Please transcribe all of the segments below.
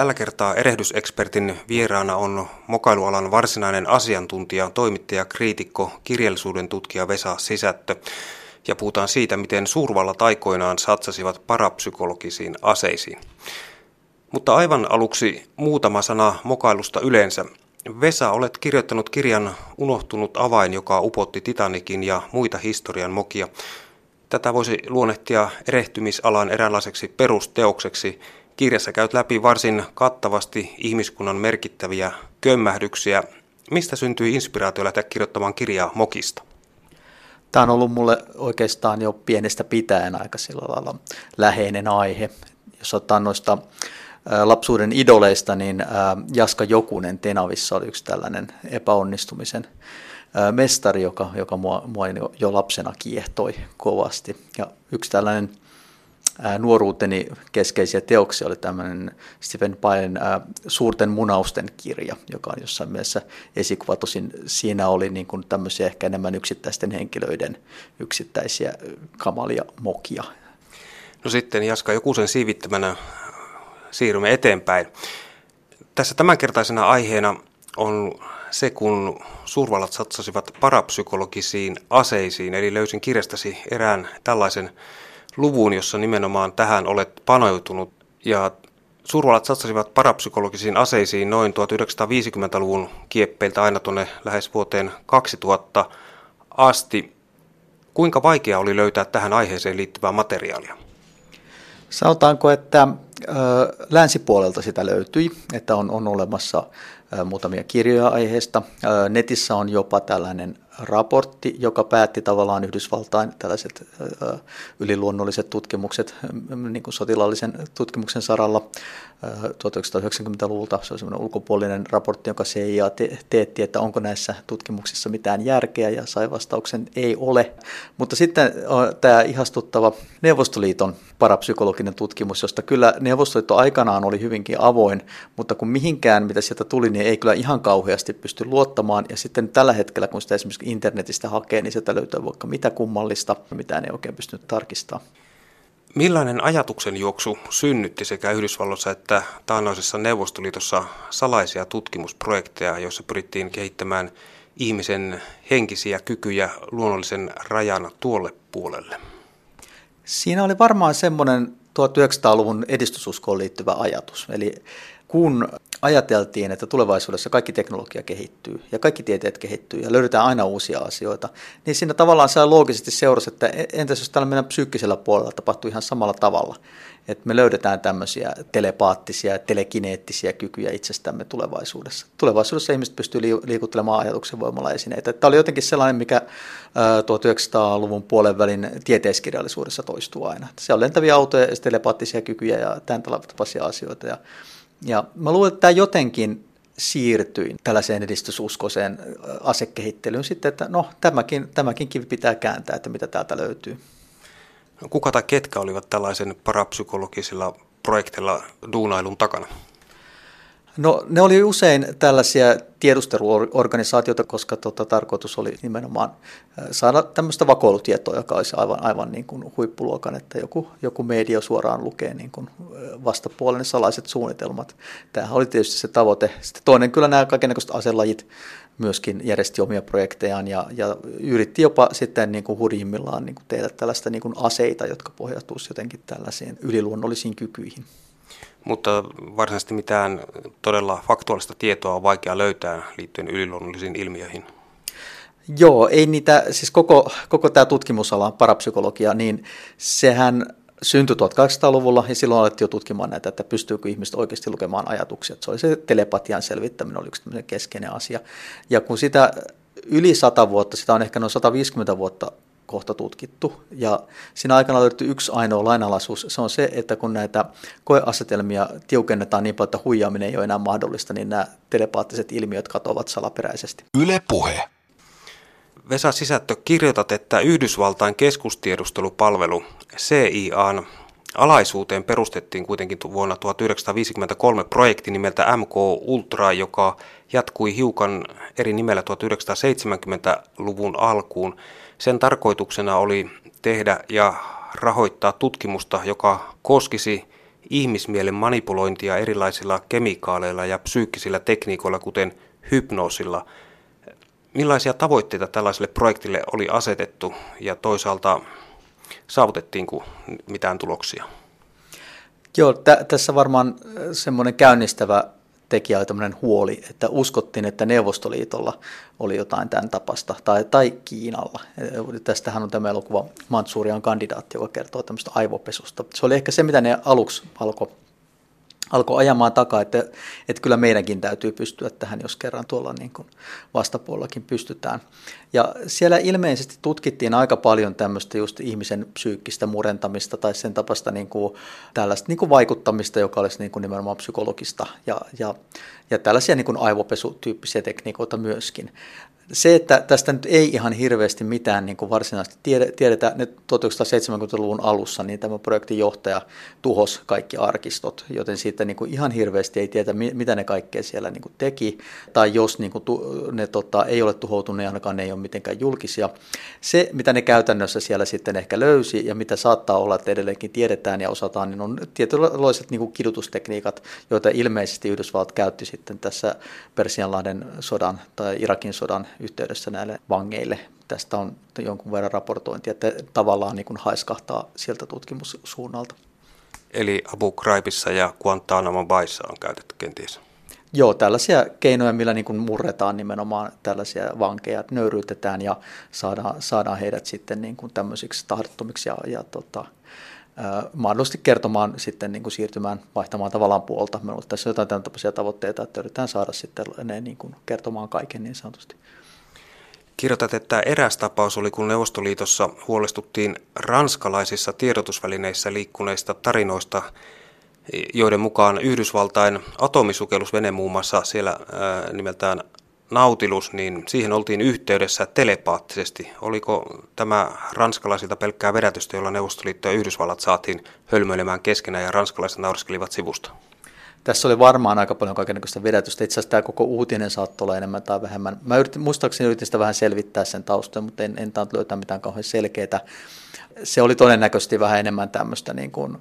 Tällä kertaa erehdysekspertin vieraana on mokailualan varsinainen asiantuntija, toimittaja, kriitikko, kirjallisuuden tutkija Vesa Sisättö. Ja puhutaan siitä, miten suurvallat aikoinaan satsasivat parapsykologisiin aseisiin. Mutta aivan aluksi muutama sana mokailusta yleensä. Vesa, olet kirjoittanut kirjan Unohtunut avain, joka upotti Titanikin ja muita historian mokia. Tätä voisi luonnehtia erehtymisalan eräänlaiseksi perusteokseksi. Kirjassa käyt läpi varsin kattavasti ihmiskunnan merkittäviä kömmähdyksiä. Mistä syntyi inspiraatio lähteä kirjoittamaan kirjaa Mokista? Tämä on ollut mulle oikeastaan jo pienestä pitäen aika sillä lailla läheinen aihe. Jos otetaan noista lapsuuden idoleista, niin Jaska Jokunen Tenavissa oli yksi tällainen epäonnistumisen mestari, joka, joka mua, mua jo lapsena kiehtoi kovasti. Ja yksi tällainen nuoruuteni keskeisiä teoksia oli tämmöinen Stephen Pain Suurten munausten kirja, joka on jossain mielessä esikuva. Tosin siinä oli niin kuin tämmöisiä ehkä enemmän yksittäisten henkilöiden yksittäisiä kamalia mokia. No sitten Jaska Jokusen siivittämänä siirrymme eteenpäin. Tässä tämänkertaisena aiheena on se, kun suurvallat satsasivat parapsykologisiin aseisiin, eli löysin kirjastasi erään tällaisen luvun, jossa nimenomaan tähän olet paneutunut. Ja suurvallat satsasivat parapsykologisiin aseisiin noin 1950-luvun kieppeiltä aina tuonne lähes vuoteen 2000 asti. Kuinka vaikea oli löytää tähän aiheeseen liittyvää materiaalia? Sanotaanko, että länsipuolelta sitä löytyi, että on, on olemassa muutamia kirjoja aiheesta. Netissä on jopa tällainen raportti, joka päätti tavallaan Yhdysvaltain tällaiset yliluonnolliset tutkimukset niin kuin sotilaallisen tutkimuksen saralla 1990-luvulta. Se on semmoinen ulkopuolinen raportti, jonka CIA te- teetti, että onko näissä tutkimuksissa mitään järkeä ja sai vastauksen ei ole. Mutta sitten tämä ihastuttava Neuvostoliiton parapsykologinen tutkimus, josta kyllä Neuvostoliitto aikanaan oli hyvinkin avoin, mutta kun mihinkään, mitä sieltä tuli, niin ei kyllä ihan kauheasti pysty luottamaan. Ja sitten tällä hetkellä, kun sitä esimerkiksi internetistä hakee, niin sieltä löytyy vaikka mitä kummallista, mitä ei oikein pystynyt tarkistamaan. Millainen ajatuksen juoksu synnytti sekä Yhdysvalloissa että taannoisessa Neuvostoliitossa salaisia tutkimusprojekteja, joissa pyrittiin kehittämään ihmisen henkisiä kykyjä luonnollisen rajan tuolle puolelle? Siinä oli varmaan semmoinen 1900-luvun edistysuskoon liittyvä ajatus. Eli kun ajateltiin, että tulevaisuudessa kaikki teknologia kehittyy ja kaikki tieteet kehittyy ja löydetään aina uusia asioita, niin siinä tavallaan saa loogisesti seurasi, että entäs jos täällä meidän psyykkisellä puolella tapahtuu ihan samalla tavalla, että me löydetään tämmöisiä telepaattisia, telekineettisiä kykyjä itsestämme tulevaisuudessa. Tulevaisuudessa ihmiset pystyy liikuttelemaan ajatuksen voimalla esineitä. Tämä oli jotenkin sellainen, mikä 1900-luvun puolen välin tieteiskirjallisuudessa toistuu aina. Se on lentäviä autoja, telepaattisia kykyjä ja tämän tapaisia asioita. Ja ja mä luulen, että tämä jotenkin siirtyi tällaiseen edistysuskoiseen asekehittelyyn sitten, että no tämäkin, tämäkin kivi pitää kääntää, että mitä täältä löytyy. Kuka tai ketkä olivat tällaisen parapsykologisilla projekteilla duunailun takana? No ne oli usein tällaisia tiedusteluorganisaatioita, koska tota, tarkoitus oli nimenomaan saada tämmöistä vakoilutietoa, joka olisi aivan, aivan niin kuin huippuluokan, että joku, joku media suoraan lukee niin kuin vastapuolen salaiset suunnitelmat. Tämähän oli tietysti se tavoite. Sitten toinen kyllä nämä kaikenlaiset aselajit myöskin järjesti omia projektejaan ja, ja yritti jopa sitten niin kuin hurjimmillaan niin kuin tehdä tällaista niin kuin aseita, jotka pohjautuisivat jotenkin tällaisiin yliluonnollisiin kykyihin mutta varsinaisesti mitään todella faktuaalista tietoa on vaikea löytää liittyen yliluonnollisiin ilmiöihin. Joo, ei niitä, siis koko, koko tämä tutkimusala, parapsykologia, niin sehän syntyi 1800-luvulla ja silloin alettiin jo tutkimaan näitä, että pystyykö ihmiset oikeasti lukemaan ajatuksia. Se oli se telepatian selvittäminen, oli yksi keskeinen asia. Ja kun sitä yli 100 vuotta, sitä on ehkä noin 150 vuotta kohta tutkittu. Ja siinä aikana löytyy yksi ainoa lainalaisuus. Se on se, että kun näitä koeasetelmia tiukennetaan niin paljon, että huijaaminen ei ole enää mahdollista, niin nämä telepaattiset ilmiöt katoavat salaperäisesti. Yle puhe. Vesa Sisättö, kirjoitat, että Yhdysvaltain keskustiedustelupalvelu CIAn alaisuuteen perustettiin kuitenkin vuonna 1953 projekti nimeltä MK Ultra, joka jatkui hiukan eri nimellä 1970-luvun alkuun. Sen tarkoituksena oli tehdä ja rahoittaa tutkimusta, joka koskisi ihmismielen manipulointia erilaisilla kemikaaleilla ja psyykkisillä tekniikoilla, kuten hypnoosilla. Millaisia tavoitteita tällaiselle projektille oli asetettu ja toisaalta saavutettiinko mitään tuloksia? Joo, t- tässä varmaan semmoinen käynnistävä tekijä oli tämmöinen huoli, että uskottiin, että Neuvostoliitolla oli jotain tämän tapasta, tai, tai Kiinalla. Tästähän on tämä elokuva Mansurian kandidaatti, joka kertoo tämmöistä aivopesusta. Se oli ehkä se, mitä ne aluksi alkoi alkoi ajamaan takaa, että, että kyllä meidänkin täytyy pystyä tähän, jos kerran tuolla niin kuin vastapuolellakin pystytään. Ja siellä ilmeisesti tutkittiin aika paljon tämmöistä just ihmisen psyykkistä murentamista tai sen tapasta niin kuin, tällaista niin kuin vaikuttamista, joka olisi niin kuin nimenomaan psykologista ja, ja, ja tällaisia niin kuin aivopesutyyppisiä tekniikoita myöskin. Se, että tästä nyt ei ihan hirveästi mitään niin kuin varsinaisesti tiedetä, nyt 1970-luvun alussa niin tämä projektin johtaja tuhos kaikki arkistot, joten siitä niin kuin ihan hirveästi ei tiedä, mitä ne kaikkea siellä niin kuin teki, tai jos niin kuin ne tota, ei ole tuhoutuneet, niin ainakaan ne ei ole mitenkään julkisia. Se, mitä ne käytännössä siellä sitten ehkä löysi, ja mitä saattaa olla, että edelleenkin tiedetään ja osataan, niin on tietynlaiset niin kuin kidutustekniikat, joita ilmeisesti Yhdysvallat käytti sitten tässä Persianlahden sodan tai Irakin sodan yhteydessä näille vangeille. Tästä on jonkun verran raportointia, että tavallaan niin kuin haiskahtaa sieltä tutkimussuunnalta. Eli Abu Ghraibissa ja Guantanamo Bayssa on käytetty kenties? Joo, tällaisia keinoja, millä niin murretaan nimenomaan tällaisia vankeja, nöyryytetään ja saadaan, saadaan heidät sitten niin kuin tämmöisiksi tahdottomiksi ja, ja tota, mahdollisesti kertomaan sitten niin kuin siirtymään, vaihtamaan tavallaan puolta. Meillä on tässä jotain tämän tapaisia tavoitteita, että yritetään saada sitten ne niin kuin kertomaan kaiken niin sanotusti. Kirjoitat, että eräs tapaus oli, kun Neuvostoliitossa huolestuttiin ranskalaisissa tiedotusvälineissä liikkuneista tarinoista, joiden mukaan Yhdysvaltain atomisukellusvene muun muassa siellä ää, nimeltään Nautilus, niin siihen oltiin yhteydessä telepaattisesti. Oliko tämä ranskalaisilta pelkkää vedätystä, jolla Neuvostoliitto ja Yhdysvallat saatiin hölmöilemään keskenään ja ranskalaiset nauriskelivat sivusta? tässä oli varmaan aika paljon kaikenlaista vedätystä. Itse asiassa tämä koko uutinen saattoi olla enemmän tai vähemmän. Mä yritin, muistaakseni yritin sitä vähän selvittää sen taustaa, mutta en, en tainnut löytää mitään kauhean selkeää. Se oli todennäköisesti vähän enemmän tämmöistä niin kuin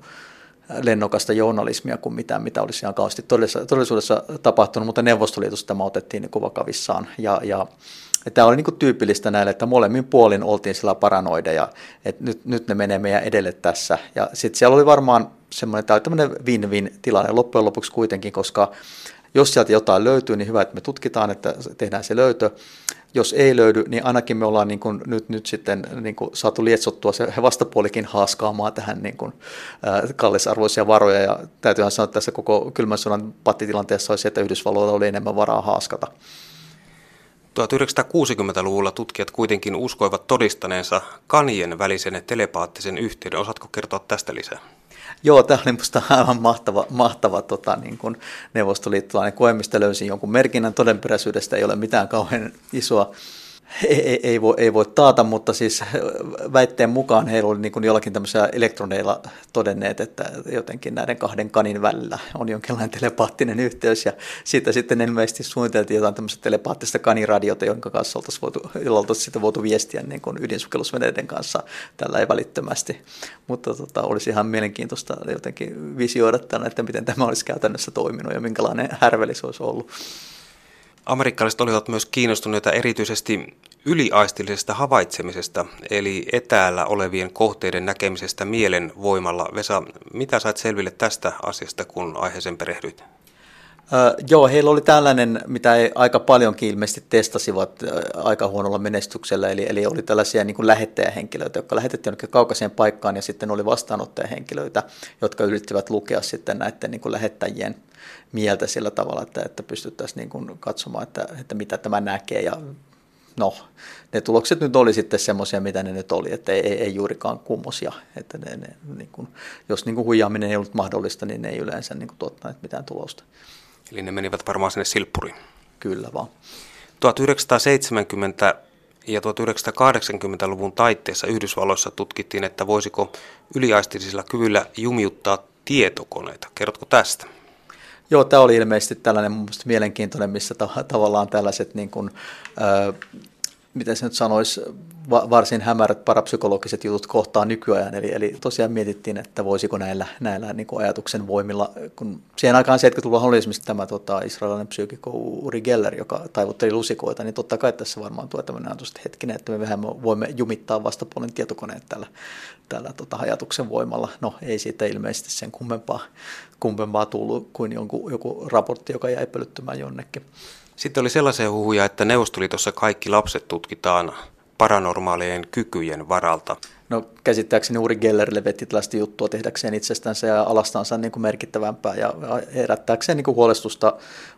lennokasta journalismia kuin mitään, mitä olisi ihan kauheasti todellisuudessa tapahtunut, mutta Neuvostoliitossa tämä otettiin niin kuvakavissaan. Ja, ja ja tämä oli niin tyypillistä näille, että molemmin puolin oltiin sillä paranoideja, että nyt, nyt ne menee meidän edelle tässä. Ja sitten siellä oli varmaan semmoinen, tämä oli tämmöinen win-win tilanne loppujen lopuksi kuitenkin, koska jos sieltä jotain löytyy, niin hyvä, että me tutkitaan, että tehdään se löytö. Jos ei löydy, niin ainakin me ollaan niin kuin nyt, nyt sitten niin kuin saatu lietsottua se vastapuolikin haaskaamaan tähän niin kuin, äh, kallisarvoisia varoja. Ja täytyyhän sanoa, että tässä koko kylmän sodan pattitilanteessa olisi, että Yhdysvalloilla oli enemmän varaa haaskata. 1960-luvulla tutkijat kuitenkin uskoivat todistaneensa kanien välisen telepaattisen yhteyden. Osaatko kertoa tästä lisää? Joo, tämä oli minusta aivan mahtava, mahtava tota, niin kuin neuvostoliittolainen koe, mistä löysin jonkun merkinnän todenperäisyydestä. Ei ole mitään kauhean isoa ei, ei, voi, ei voi taata, mutta siis väitteen mukaan heillä oli niin jollakin tämmöisellä elektroneilla todenneet, että jotenkin näiden kahden kanin välillä on jonkinlainen telepaattinen yhteys ja siitä sitten ilmeisesti suunniteltiin jotain tämmöistä telepaattista kaniradiota, jonka kanssa oltaisiin voitu, oltaisiin sitten voitu viestiä niin kuin ydinsukellusveneiden kanssa tällä ei välittömästi. Mutta tota, olisi ihan mielenkiintoista jotenkin visioida tänne, että miten tämä olisi käytännössä toiminut ja minkälainen härveli se olisi ollut. Amerikkalaiset olivat myös kiinnostuneita erityisesti yliaistillisesta havaitsemisesta, eli etäällä olevien kohteiden näkemisestä mielen voimalla. Vesa, mitä sait selville tästä asiasta, kun aiheeseen perehdyit? Öö, joo, heillä oli tällainen, mitä he aika paljonkin ilmeisesti testasivat aika huonolla menestyksellä, eli, eli oli tällaisia niin kuin lähettäjähenkilöitä, jotka lähetettiin jonnekin kaukaiseen paikkaan, ja sitten oli vastaanottajahenkilöitä, jotka yrittivät lukea sitten näiden niin kuin lähettäjien mieltä sillä tavalla, että, että pystyttäisiin niin kuin katsomaan, että, että mitä tämä näkee ja no, ne tulokset nyt oli sitten semmoisia, mitä ne nyt oli, että ei, ei, juurikaan kummosia. Että ne, ne, niin kuin, jos niin kuin huijaaminen ei ollut mahdollista, niin ne ei yleensä niin kuin tuottaneet mitään tulosta. Eli ne menivät varmaan sinne silppuriin. Kyllä vaan. 1970 ja 1980-luvun taitteessa Yhdysvalloissa tutkittiin, että voisiko yliaistillisilla kyvyillä jumiuttaa tietokoneita. Kerrotko tästä? Joo, tämä oli ilmeisesti tällainen mun mielenkiintoinen, missä ta- tavallaan tällaiset niin kuin, ö, miten se nyt sanoisi, varsin hämärät parapsykologiset jutut kohtaan nykyään. Eli, eli tosiaan mietittiin, että voisiko näillä, näillä niin kuin ajatuksen voimilla, kun siihen aikaan 70-luvulla oli esimerkiksi tämä tota, israelilainen psyykikko Uri Geller, joka taivutteli lusikoita, niin totta kai tässä varmaan tuo tämmöinen ajatus, että hetkinen, että me vähän voimme jumittaa vastapuolen tietokoneet tällä, tällä tota, ajatuksen voimalla. No ei siitä ilmeisesti sen kummempaa, kummempaa tullut kuin jonkun, joku raportti, joka jäi pölyttymään jonnekin. Sitten oli sellaisia huhuja, että Neuvostoliitossa kaikki lapset tutkitaan paranormaalien kykyjen varalta. No käsittääkseni Uri Gellerille veti tällaista juttua tehdäkseen itsestänsä ja alastansa niin kuin merkittävämpää ja herättääkseen niin kuin huolestusta,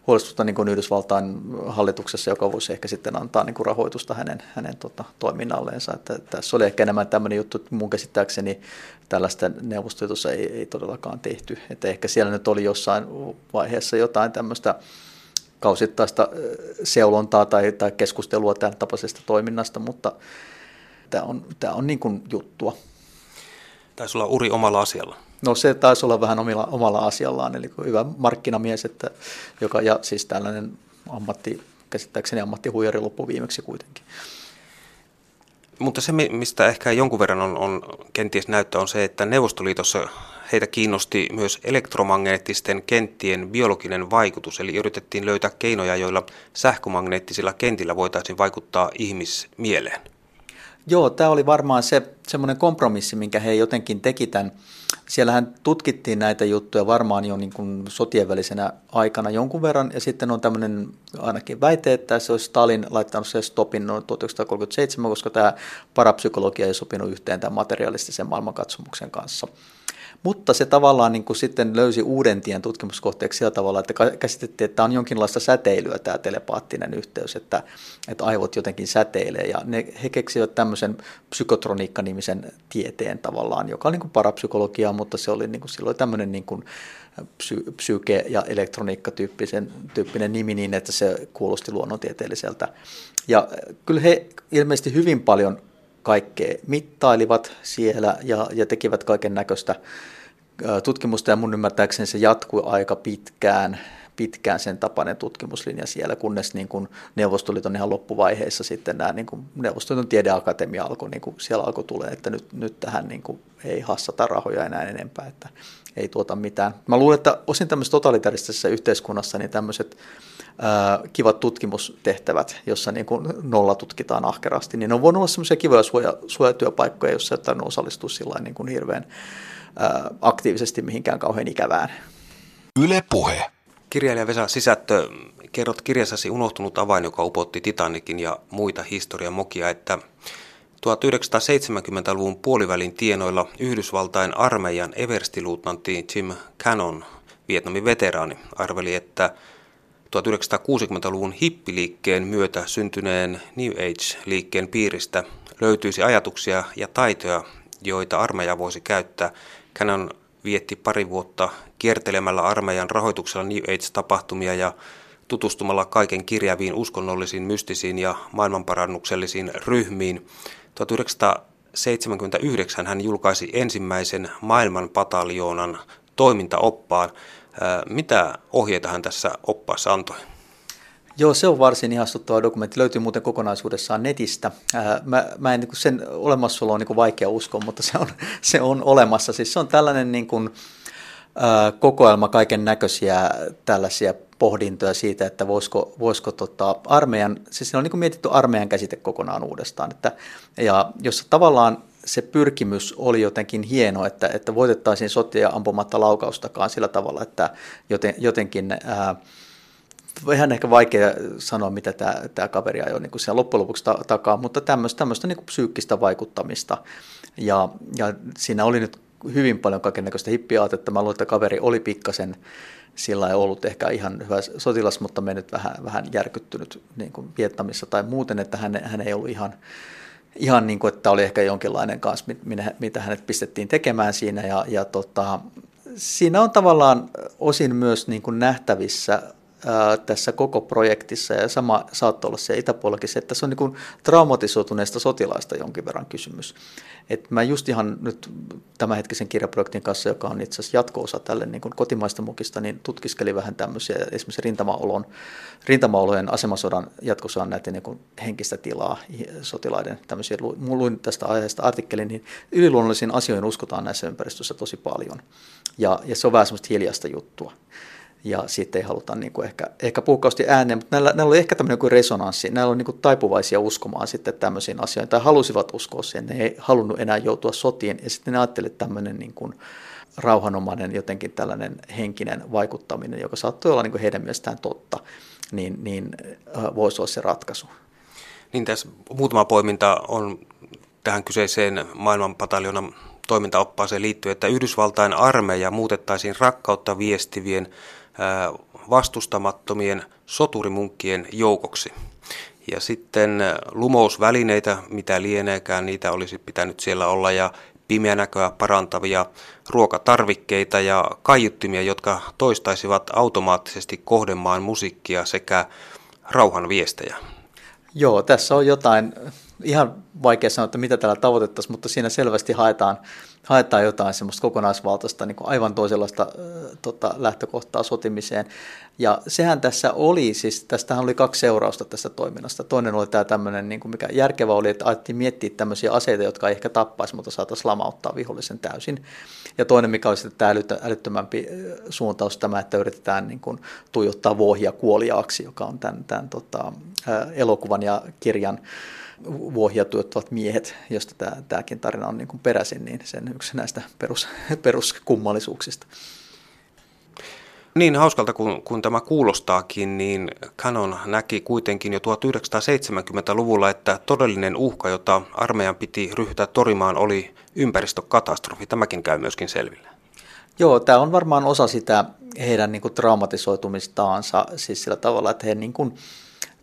huolestusta niin kuin Yhdysvaltain hallituksessa, joka voisi ehkä sitten antaa niin kuin rahoitusta hänen, hänen tota, toiminnalleensa. Että tässä oli ehkä enemmän tämmöinen juttu, että mun käsittääkseni tällaista neuvostoliitossa ei, ei todellakaan tehty. Että ehkä siellä nyt oli jossain vaiheessa jotain tämmöistä kausittaista seulontaa tai, tai keskustelua tämän tapaisesta toiminnasta, mutta tämä on, tämä on niin kuin juttua. Taisi olla Uri omalla asialla. No se taisi olla vähän omilla, omalla asiallaan, eli hyvä markkinamies, että, joka, ja siis tällainen ammatti, käsittääkseni ammattihuijari loppu viimeksi kuitenkin. Mutta se, mistä ehkä jonkun verran on, on kenties näyttää, on se, että Neuvostoliitossa heitä kiinnosti myös elektromagneettisten kenttien biologinen vaikutus, eli yritettiin löytää keinoja, joilla sähkömagneettisilla kentillä voitaisiin vaikuttaa ihmismieleen. Joo, tämä oli varmaan se semmoinen kompromissi, minkä he jotenkin teki tämän. Siellähän tutkittiin näitä juttuja varmaan jo niin kuin sotien välisenä aikana jonkun verran, ja sitten on tämmöinen ainakin väite, että se olisi Stalin laittanut se stopin noin 1937, koska tämä parapsykologia ei sopinut yhteen tämän materialistisen maailmankatsomuksen kanssa. Mutta se tavallaan niin kuin sitten löysi uuden tien tutkimuskohteeksi sillä tavalla, että käsitettiin, että tämä on jonkinlaista säteilyä tämä telepaattinen yhteys, että, että aivot jotenkin säteilee. Ja ne, he keksivät tämmöisen psykotroniikka-nimisen tieteen tavallaan, joka on niin kuin parapsykologia, mutta se oli niin kuin, silloin tämmöinen niin kuin psy- psyke- ja elektroniikka-tyyppinen tyyppinen nimi niin, että se kuulosti luonnontieteelliseltä. Ja kyllä he ilmeisesti hyvin paljon kaikkea mittailivat siellä ja, ja tekivät kaiken näköistä tutkimusta ja mun ymmärtääkseni se jatkui aika pitkään, pitkään sen tapainen tutkimuslinja siellä, kunnes niin kuin Neuvostoliiton ihan loppuvaiheessa sitten nämä niin kuin Neuvostoliiton tiedeakatemia alkoi, niin kuin siellä alkoi tulee, että nyt, nyt tähän niin kuin ei hassata rahoja enää enempää, että ei tuota mitään. Mä luulen, että osin tämmöisessä totalitaristisessa yhteiskunnassa niin tämmöiset kivat tutkimustehtävät, jossa niin kuin nolla tutkitaan ahkerasti, niin on voinut olla semmoisia kivoja suoja, suojatyöpaikkoja, joissa et tarvinnut osallistua sillä niin kuin hirveän ää, aktiivisesti mihinkään kauhean ikävään. Yle Puhe. Kirjailija Vesa Sisättö, kerrot kirjassasi unohtunut avain, joka upotti Titanikin ja muita historian mokia, että 1970-luvun puolivälin tienoilla Yhdysvaltain armeijan everstiluutnantti Jim Cannon, Vietnamin veteraani, arveli, että 1960-luvun hippiliikkeen myötä syntyneen New Age-liikkeen piiristä löytyisi ajatuksia ja taitoja, joita armeija voisi käyttää. Canon vietti pari vuotta kiertelemällä armeijan rahoituksella New Age-tapahtumia ja tutustumalla kaiken kirjaviin uskonnollisiin, mystisiin ja maailmanparannuksellisiin ryhmiin. 1979 hän julkaisi ensimmäisen maailmanpataljoonan toimintaoppaan. Mitä ohjeita hän tässä oppaassa antoi? Joo, se on varsin ihastuttava dokumentti. Löytyy muuten kokonaisuudessaan netistä. Mä, mä en, niin sen olemassaolo on niin vaikea uskoa, mutta se on, se on olemassa. Siis se on tällainen niin kuin, kokoelma kaiken näköisiä tällaisia pohdintoja siitä, että voisiko, voisiko tota, armeijan, siis siinä on niin mietitty armeijan käsite kokonaan uudestaan. Että, ja jos tavallaan se pyrkimys oli jotenkin hieno, että, että voitettaisiin sotia ampumatta laukaustakaan sillä tavalla, että joten, jotenkin ää, vähän ehkä vaikea sanoa, mitä tämä, tämä kaveri ajoi niin siellä loppujen lopuksi ta- takaa, mutta tämmöistä, tämmöistä niin psyykkistä vaikuttamista. Ja, ja siinä oli nyt hyvin paljon kaikennäköistä hippiaatetta. Mä luulen, että kaveri oli pikkasen sillä ei ollut ehkä ihan hyvä sotilas, mutta mennyt vähän, vähän järkyttynyt niin kuin Vietnamissa tai muuten, että hän, hän ei ollut ihan, ihan niin kuin, että oli ehkä jonkinlainen kanssa, mitä hänet pistettiin tekemään siinä. Ja, ja tota, siinä on tavallaan osin myös niin kuin nähtävissä ää, tässä koko projektissa, ja sama saattoi olla siellä itäpuolellakin se, että se on niin kuin traumatisoituneesta sotilaista jonkin verran kysymys. Et mä just ihan nyt tämänhetkisen kirjaprojektin kanssa, joka on itse asiassa jatko-osa tälle niin kuin kotimaista mukista, niin tutkiskelin vähän tämmöisiä esimerkiksi rintamaolon, rintamaolojen asemasodan jatkossa on näitä niin kuin henkistä tilaa sotilaiden tämmöisiä. Luin tästä aiheesta artikkelin, niin yliluonnollisiin asioihin uskotaan näissä ympäristöissä tosi paljon. Ja, ja se on vähän semmoista hiljaista juttua ja siitä ei haluta niin kuin ehkä, ehkä puhkausti ääneen, mutta näillä, näillä oli ehkä tämmöinen kuin resonanssi. Näillä on niin kuin taipuvaisia uskomaan sitten tämmöisiin asioihin, tai halusivat uskoa siihen, ne ei halunnut enää joutua sotiin, ja sitten ne ajattelivat, tämmöinen niin kuin rauhanomainen jotenkin tällainen henkinen vaikuttaminen, joka saattoi olla niin kuin heidän mielestään totta, niin, niin äh, voisi olla se ratkaisu. Niin tässä muutama poiminta on tähän kyseiseen maailmanpataljonan toimintaoppaaseen liittyen, että Yhdysvaltain armeija muutettaisiin rakkautta viestivien vastustamattomien soturimunkkien joukoksi. Ja sitten lumousvälineitä, mitä lieneekään, niitä olisi pitänyt siellä olla, ja pimeänäköä parantavia ruokatarvikkeita ja kaiuttimia, jotka toistaisivat automaattisesti kohdemaan musiikkia sekä rauhan viestejä. Joo, tässä on jotain, ihan vaikea sanoa, että mitä täällä tavoitettaisiin, mutta siinä selvästi haetaan haetaan jotain semmoista kokonaisvaltaista niin kuin aivan toisenlaista äh, tota, lähtökohtaa sotimiseen. Ja sehän tässä oli, siis tästähän oli kaksi seurausta tästä toiminnasta. Toinen oli tämä tämmöinen, niin kuin mikä järkevä oli, että alettiin miettiä tämmöisiä aseita, jotka ei ehkä tappaisi, mutta saataisiin lamauttaa vihollisen täysin. Ja toinen, mikä oli sitten tämä älyttömämpi suuntaus, tämä, että yritetään niin kuin tuijottaa vuohia kuoliaaksi, joka on tämän, tämän tota, elokuvan ja kirjan vuohia tuottavat miehet, josta tämä, tämäkin tarina on niin kuin peräisin, niin sen yksi näistä perus, peruskummallisuuksista. Niin hauskalta kuin, kuin tämä kuulostaakin, niin Canon näki kuitenkin jo 1970-luvulla, että todellinen uhka, jota armeijan piti ryhtyä torimaan, oli ympäristökatastrofi. Tämäkin käy myöskin selville. Joo, tämä on varmaan osa sitä heidän niin kuin, traumatisoitumistaansa, siis sillä tavalla, että he niin kuin,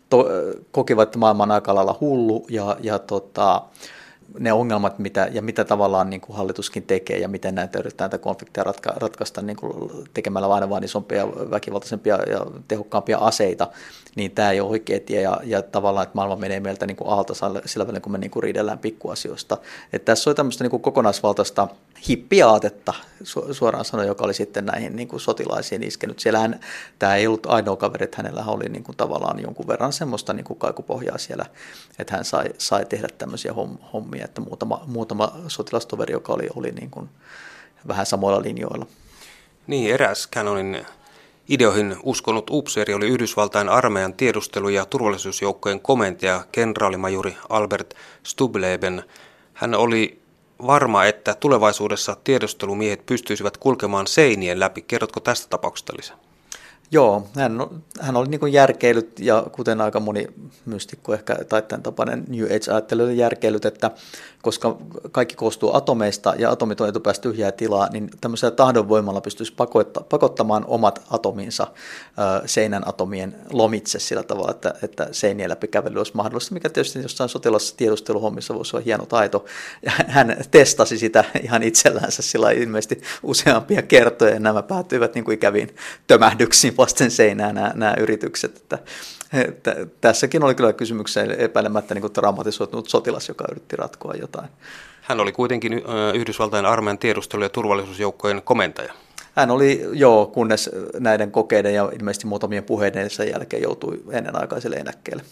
to, kokivat, että maailma on aika lailla hullu ja, ja tota, ne ongelmat mitä, ja mitä tavallaan niin kuin hallituskin tekee ja miten näitä yritetään näitä konflikteja ratka, ratkaista niin kuin tekemällä aina vain isompia, väkivaltaisempia ja tehokkaampia aseita, niin tämä ei ole oikea tie ja, ja tavallaan, että maailma menee meiltä niin kuin alta sillä välin, kun me niin kuin riidellään pikkuasioista. Että tässä on tämmöistä niin kuin kokonaisvaltaista hippiaatetta suoraan sanoen, joka oli sitten näihin niin kuin sotilaisiin iskenyt. Siellähän tämä ei ollut ainoa kaveri, että hänellä oli niin kuin tavallaan jonkun verran semmoista niin kuin kaikupohjaa siellä, että hän sai, sai tehdä tämmöisiä hommia, että muutama, muutama sotilastoveri, joka oli, oli niin kuin vähän samoilla linjoilla. Niin, eräs Canonin ideoihin uskonut upseeri oli Yhdysvaltain armeijan tiedustelu- ja turvallisuusjoukkojen komentaja, kenraalimajuri Albert Stubleben. Hän oli varma, että tulevaisuudessa tiedustelumiehet pystyisivät kulkemaan seinien läpi. Kerrotko tästä tapauksesta lisää? Joo, hän, hän oli niin järkeilyt ja kuten aika moni mystikko ehkä tai tämän tapainen New Age-ajattelu oli järkeilyt, että koska kaikki koostuu atomeista ja atomit on etupäästä tyhjää tilaa, niin tämmöisellä tahdonvoimalla pystyisi pakottamaan omat atominsa seinän atomien lomitse sillä tavalla, että, että seinien läpi kävely olisi mahdollista, mikä tietysti jossain sotilastiedusteluhommissa voisi olla hieno taito. Ja hän testasi sitä ihan itsellänsä sillä ilmeisesti useampia kertoja ja nämä päättyivät niin kuin ikäviin tömähdyksiin vasten seinää nämä, nämä yritykset. Että, että tässäkin oli kyllä kysymykseen epäilemättä niin traumatisoitunut sotilas, joka yritti ratkoa jotain. Hän oli kuitenkin Yhdysvaltain armeijan tiedustelu- ja turvallisuusjoukkojen komentaja. Hän oli, joo, kunnes näiden kokeiden ja ilmeisesti muutamien puheiden sen jälkeen joutui ennenaikaiselle eläkkeelle.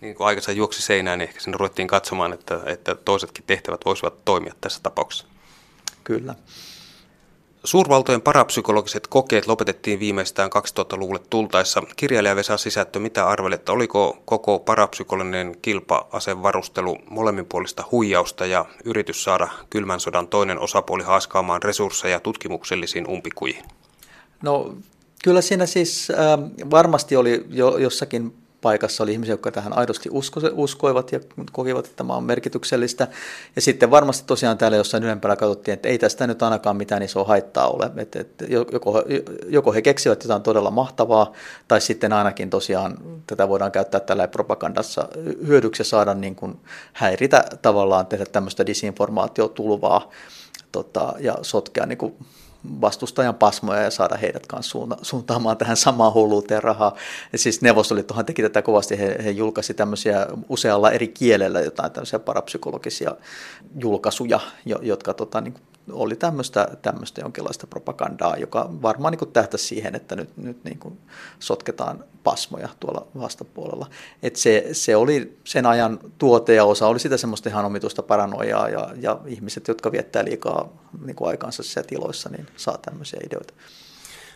Niin kuin aikansa juoksi seinään, niin ehkä sen ruvettiin katsomaan, että, että toisetkin tehtävät voisivat toimia tässä tapauksessa. Kyllä. Suurvaltojen parapsykologiset kokeet lopetettiin viimeistään 2000-luvulle tultaessa. Kirjailija Vesa Sisättö, mitä arvelet, oliko koko parapsykologinen kilpa-asevarustelu molemminpuolista huijausta ja yritys saada kylmän sodan toinen osapuoli haaskaamaan resursseja tutkimuksellisiin umpikuihin? No kyllä siinä siis äh, varmasti oli jo jossakin paikassa oli ihmisiä, jotka tähän aidosti usko, uskoivat ja kokivat, että tämä on merkityksellistä. Ja sitten varmasti tosiaan täällä jossain ylempänä katsottiin, että ei tästä nyt ainakaan mitään isoa haittaa ole. Että, että joko, joko he keksivät jotain todella mahtavaa, tai sitten ainakin tosiaan tätä voidaan käyttää tällä propagandassa hyödyksi ja saada niin kuin häiritä tavallaan, tehdä tämmöistä disinformaatiotulvaa tota, ja sotkea niin kuin vastustajan pasmoja ja saada heidät kanssa suuntaamaan tähän samaan hulluuteen rahaa. Ja siis Neuvostoliittohan teki tätä kovasti, he, he julkaisi tämmöisiä usealla eri kielellä jotain tämmöisiä parapsykologisia julkaisuja, jotka tota, niin oli tämmöistä, tämmöistä jonkinlaista propagandaa, joka varmaan niin tähtäisi siihen, että nyt, nyt niin kuin sotketaan pasmoja tuolla vastapuolella. Et se, se oli sen ajan tuote ja osa oli sitä semmoista ihan omituista paranoiaa ja, ja ihmiset, jotka viettää liikaa niin kuin aikaansa siellä tiloissa, niin saa tämmöisiä ideoita.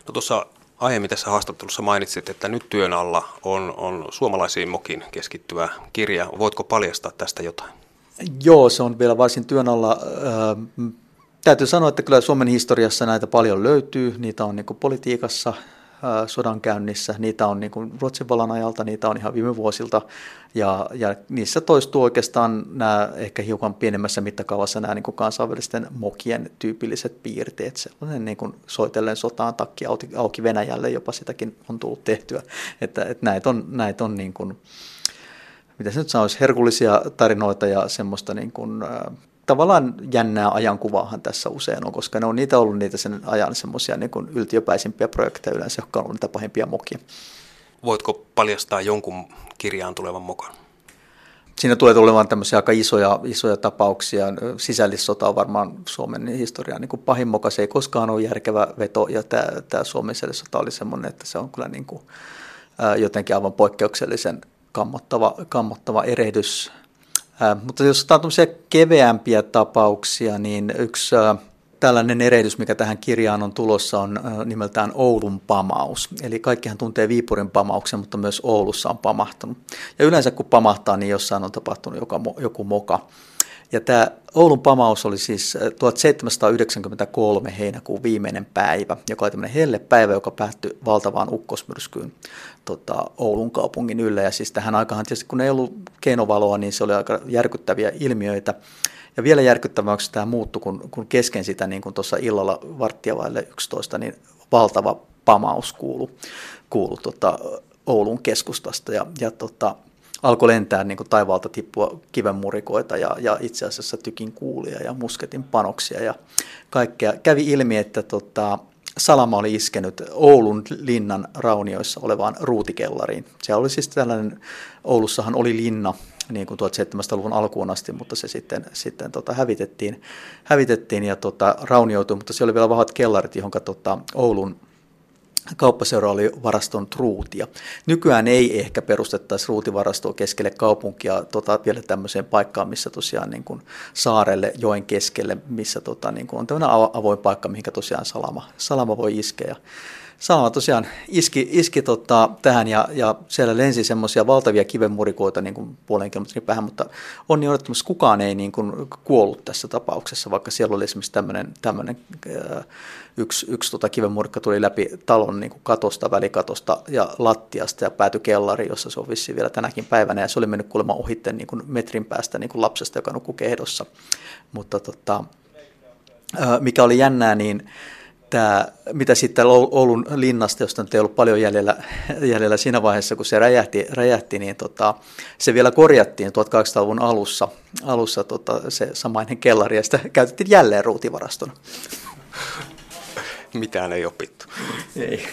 No tuossa aiemmin tässä haastattelussa mainitsit, että nyt työn alla on, on suomalaisiin mokin keskittyvä kirja. Voitko paljastaa tästä jotain? Joo, se on vielä varsin työn alla. Täytyy sanoa, että kyllä Suomen historiassa näitä paljon löytyy. Niitä on niin politiikassa, sodankäynnissä, niitä on niin Ruotsin vallan ajalta, niitä on ihan viime vuosilta, ja, ja niissä toistuu oikeastaan nämä ehkä hiukan pienemmässä mittakaavassa nämä niin kansainvälisten mokien tyypilliset piirteet, sellainen niin kuin soitellen sotaan takki auki Venäjälle, jopa sitäkin on tullut tehtyä, että, että näitä on, näitä on niin kuin, mitä se nyt sanoisi, herkullisia tarinoita ja semmoista niin kuin, tavallaan jännää ajankuvaahan tässä usein on, koska ne on niitä ollut niitä sen ajan semmoisia niin yltiöpäisimpiä projekteja yleensä, jotka on ollut niitä pahimpia mokia. Voitko paljastaa jonkun kirjaan tulevan mokan? Siinä tulee tulemaan tämmöisiä aika isoja, isoja tapauksia. Sisällissota on varmaan Suomen historian niin kuin pahin moka. Se ei koskaan ole järkevä veto ja tämä, tämä Suomen sisällissota oli semmoinen, että se on kyllä niin kuin, jotenkin aivan poikkeuksellisen kammottava, kammottava erehdys mutta jos otetaan keveämpiä tapauksia, niin yksi tällainen erehdys, mikä tähän kirjaan on tulossa, on nimeltään Oulun pamaus. Eli kaikkihan tuntee Viipurin pamauksen, mutta myös Oulussa on pamahtunut. Ja yleensä kun pamahtaa, niin jossain on tapahtunut joku moka. Ja tämä Oulun pamaus oli siis 1793 heinäkuun viimeinen päivä, joka oli tämmöinen helle päivä, joka päättyi valtavaan ukkosmyrskyyn tota, Oulun kaupungin yllä. Ja siis tähän aikaan tietysti kun ei ollut keinovaloa, niin se oli aika järkyttäviä ilmiöitä. Ja vielä järkyttäväksi tämä muuttui, kun, kun kesken sitä, niin kuin tuossa illalla varttia vaille 11, niin valtava pamaus kuului, kuului tota, Oulun keskustasta. Ja, ja tota, alkoi lentää niin kuin taivaalta tippua kivenmurikoita ja, ja itse asiassa tykin kuulia ja musketin panoksia ja kaikkea. Kävi ilmi, että tota, Salama oli iskenyt Oulun linnan raunioissa olevaan ruutikellariin. Se oli siis tällainen, Oulussahan oli linna niin kuin 1700-luvun alkuun asti, mutta se sitten, sitten tota, hävitettiin, hävitettiin ja tota, raunioitui, mutta se oli vielä vahvat kellarit, johon tota, Oulun kauppaseura oli varaston ruutia. Nykyään ei ehkä perustettaisi ruutivarastoa keskelle kaupunkia tota, vielä tämmöiseen paikkaan, missä tosiaan niin kuin saarelle, joen keskelle, missä tota, niin kuin on tämmöinen avoin paikka, mihinkä tosiaan salama, salama voi iskeä. Salama tosiaan iski, iski tota, tähän ja, ja siellä lensi semmoisia valtavia kivenmurikoita niin kuin puolen kilometrin päähän, mutta on niin odottamassa kukaan ei niin kuin kuollut tässä tapauksessa, vaikka siellä oli esimerkiksi tämmöinen, äh, yksi, yksi tota kivenmurkka tuli läpi talon niin kuin katosta, välikatosta ja lattiasta ja päätyi kellari, jossa se on vissiin vielä tänäkin päivänä ja se oli mennyt kuulemma ohitten niin kuin metrin päästä niin kuin lapsesta, joka nukkui kehdossa. Mutta tota, äh, mikä oli jännää, niin tämä, mitä sitten Oulun linnasta, josta nyt ei ollut paljon jäljellä, jäljellä siinä vaiheessa, kun se räjähti, räjähti niin tota, se vielä korjattiin 1800-luvun alussa, alussa tota, se samainen kellari, ja sitä käytettiin jälleen ruutivarastona. Mitään ei opittu. Ei.